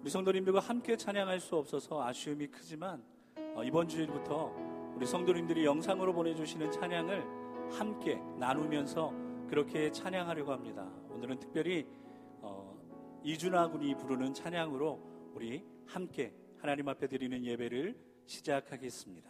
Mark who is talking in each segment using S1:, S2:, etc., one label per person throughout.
S1: 우리 성도님들과 함께 찬양할 수 없어서 아쉬움이 크지만 어, 이번 주일부터 우리 성도님들이 영상으로 보내주시는 찬양을 함께 나누면서 그렇게 찬양하려고 합니다. 오늘은 특별히 어, 이준아 군이 부르는 찬양으로 우리 함께 하나님 앞에 드리는 예배를 시작하겠습니다.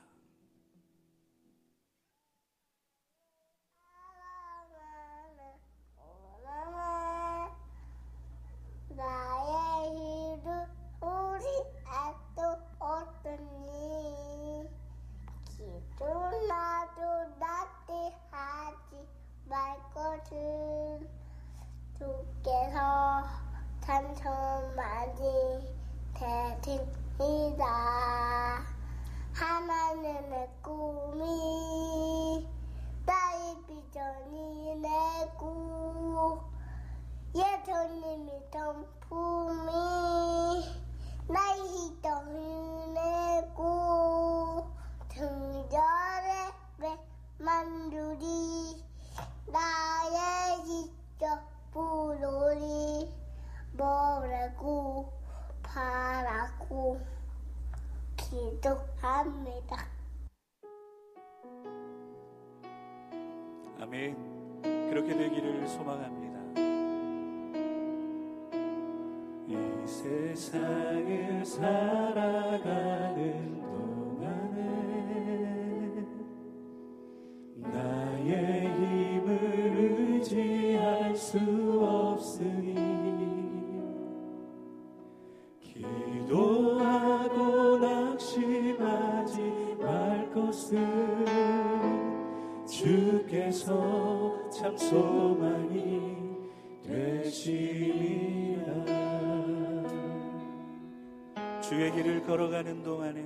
S1: 걸어가는 동안에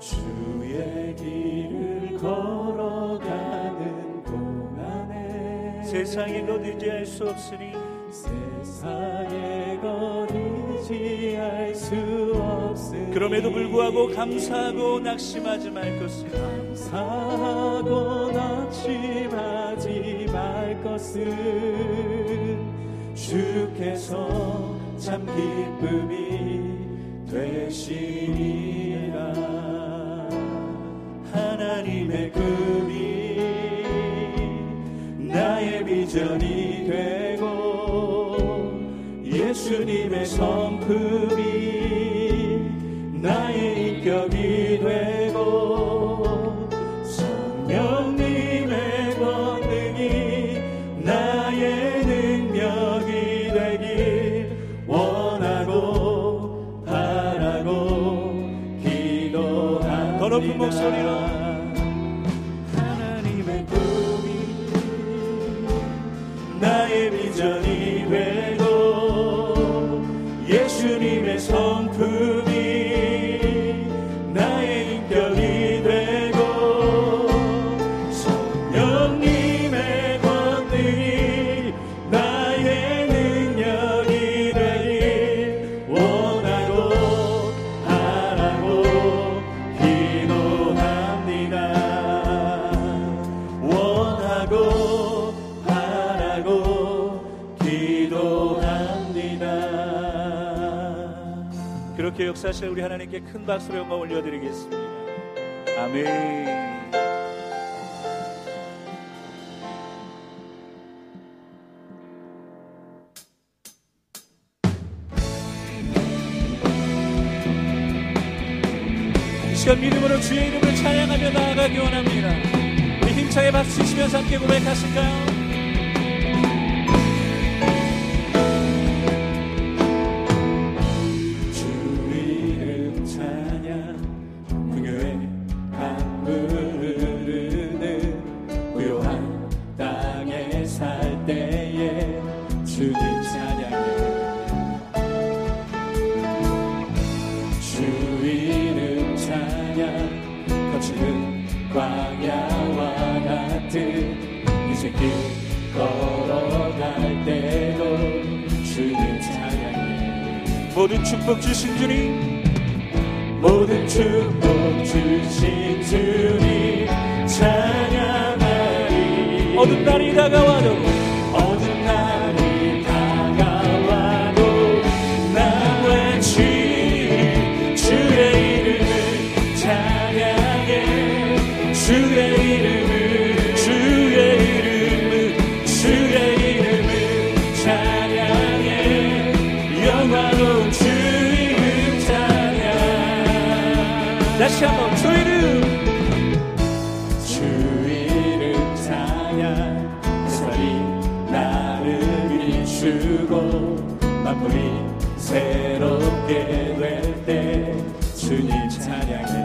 S1: 주의 길을 걸어가는 동안에 세상에 것 의지할 수 없으니 세상에 것 의지할 수 없으니 그럼에도 불구하고 감사하고 낙심하지 말 것을 감사하고 낙심하지 말 것은 주께서 참 기쁨이 되시리라. 하나님의 꿈이 나의 비전이 되고 예수님의 성품 목소리로. 하나님의 꿈이 나의 비전이 그렇게 역사하실 우리 하나님께 큰 박수로 영광 올려드리겠습니다. 아멘. 이 시간 믿음으로 주의 이름을 찬양하며 나아가기 원합니다. 힘차게 박수 치시면서 함께 고백하실까요? 모든 축복 주신 주님. 모든 축복 주신 주님. 찬양하리. 어둠 날이 다가와도
S2: 다시 한번 주 이름.
S1: 주 이름 찬양 나를 비추고 만물이 새롭게 될 때 주님 찬양해.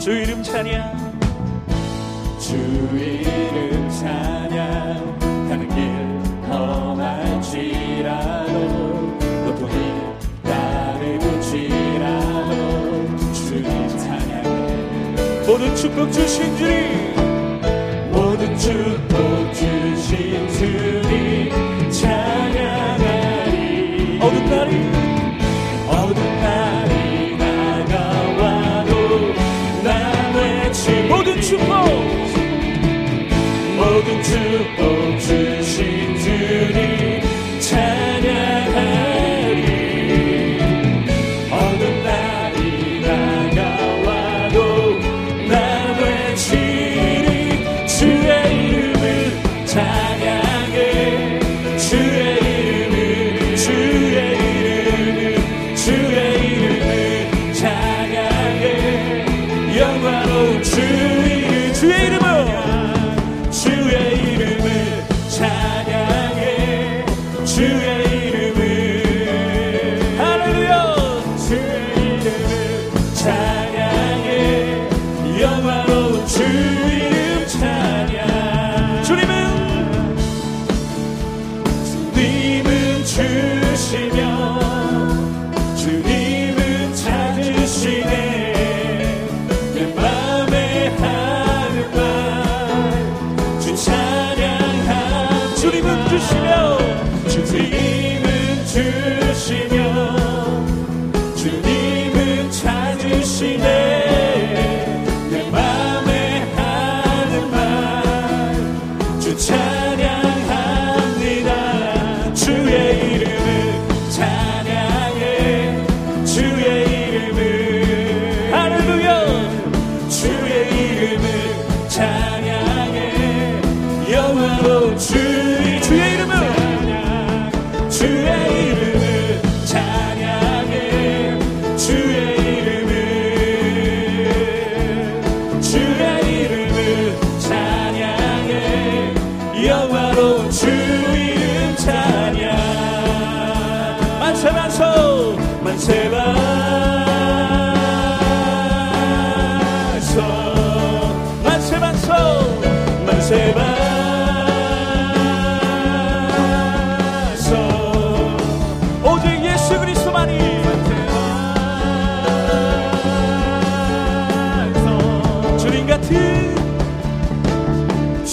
S2: 주 이름 찬양.
S1: 주 이름 찬양
S2: 모든 축복 주신 주님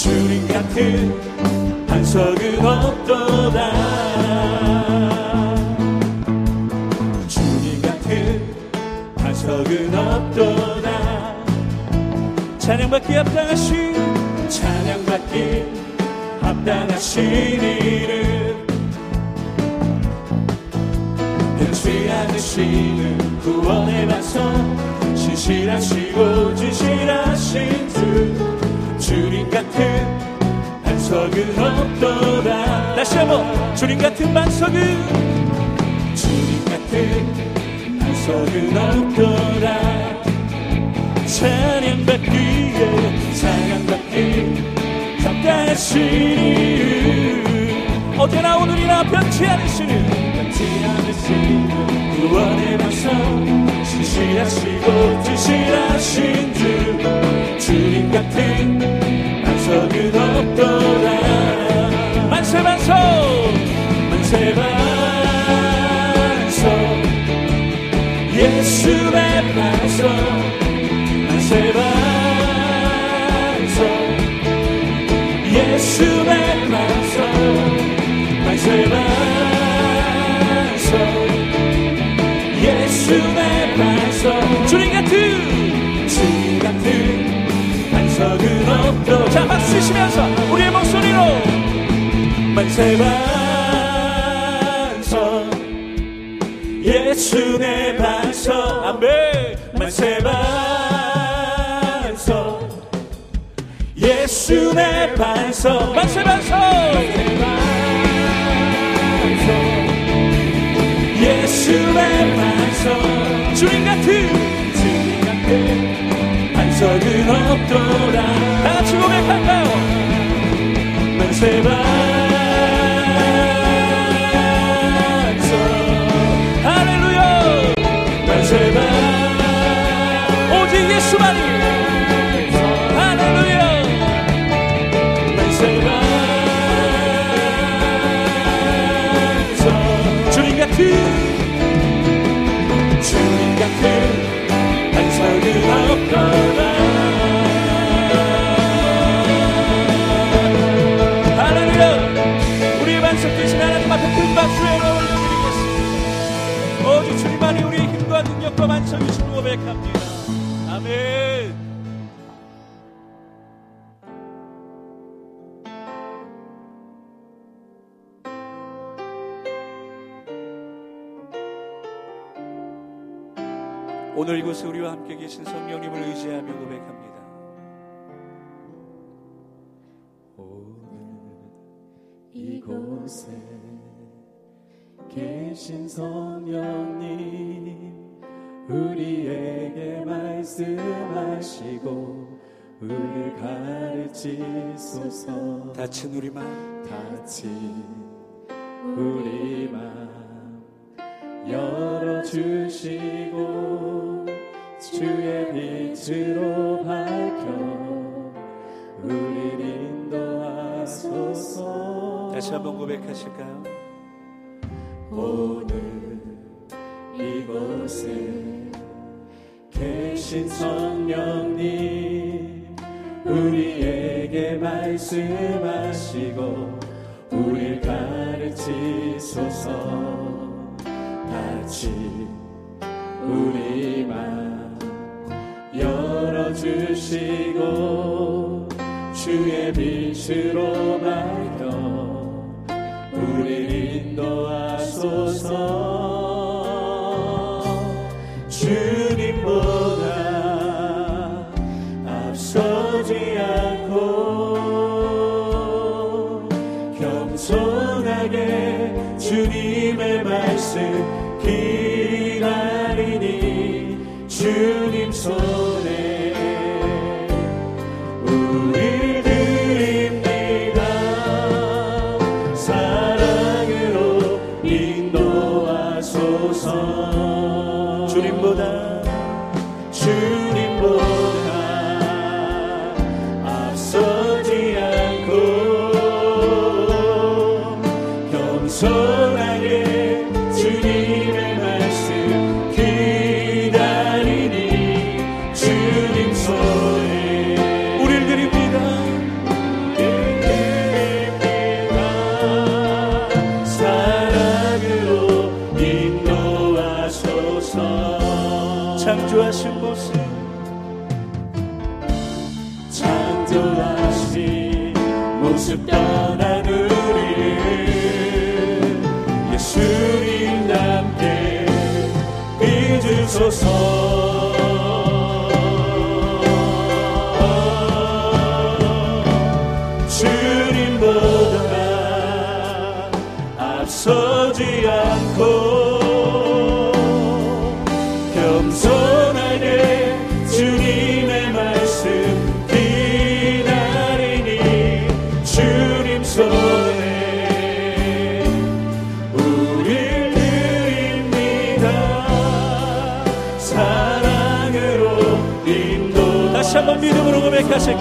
S1: 주님
S2: 같은
S1: 반석은 없도다 주님 같은 반석은 없도다
S2: 찬양받기 합당하신
S1: 찬양받기 합당하신 이름. 변치 않으시는 구원의 반석 신실하시고 진실하신 주 같은 반석은 없도다
S2: 다시 한번 주님 같은 반석은
S1: 주님 같은 반석은 없도다 찬양받기에 찬양받기 합당하신 이름
S2: 어제나 오늘이나 변치 않으시는
S1: 변치 않으시는 구원의 반석 신실하시고 진실하신 주 주님 같은 반석은 없도다 만세반성 예수 내 반성
S2: 아멘.
S1: 만세반성 예수 내 반성
S2: 만세반성
S1: 예수 내 반성
S2: 주님 같은
S1: 주님 같은 반석은
S2: 없더라. 다 같이 고백할까요? 만세반 능력과 반석이신 고백합니다 아멘 오늘 이곳에 우리와 함께 계신 성령님을 의지하며 고백합니다.
S1: 이곳에 계신 성령님 우리에게 말씀하시고 우리를 가르치소서.
S2: 다친 우리 마음.
S1: 다친 우리 마음. 열어주시고 주의 빛으로 밝혀 우리를 인도하소서.
S2: 다시 한번 고백하실까요?
S1: 오늘 이곳에 계신 성령님 우리에게 말씀하시고 우릴 가르치소서. 다시 우리 맘 열어주시고 주의 빛으로 밝 앞서지 않고
S2: 모습
S1: 떠난 우리를 예수님답게 비주소서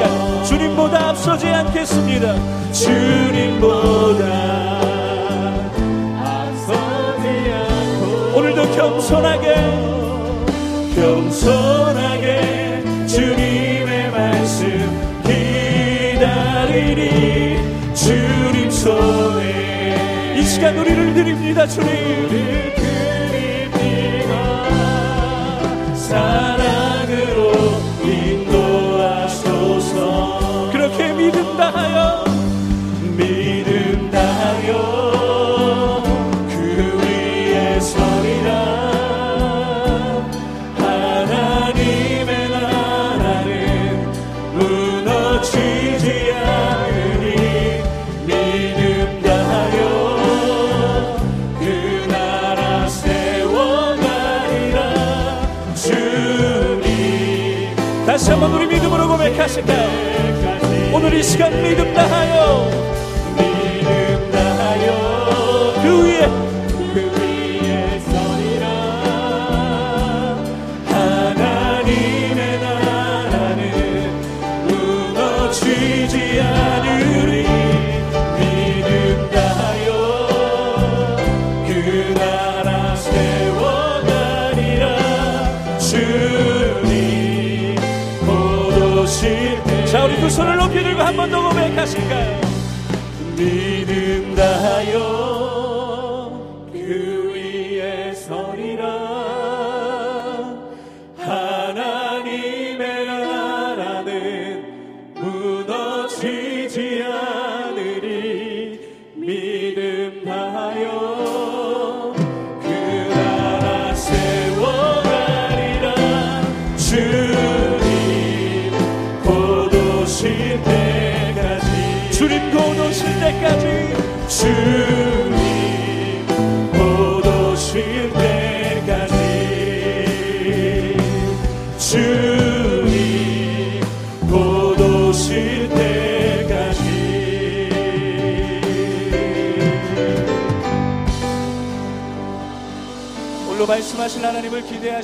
S2: 고백하실까요? 주님보다 앞서지 않겠습니다.
S1: 주님보다 앞서지 않고
S2: 오늘도 겸손하게
S1: 겸손하게 주님의 말씀 기다리니 주님 손에
S2: 이 시간 우리를 드립니다, 주님.
S1: 우리를 드립니다
S2: 다시 한번 우리 믿음으로 고백하실까요? 오늘 이 시간 믿음 다하여 자, 우리 두 손을 높이 들고 한 번 더 고백하실까요?
S1: 믿음 다하
S2: 때까지
S1: 주님 곧 오실 때까지 주님 곧 오실 때까지.
S2: 홀로 말씀하신 하나님을 기대하시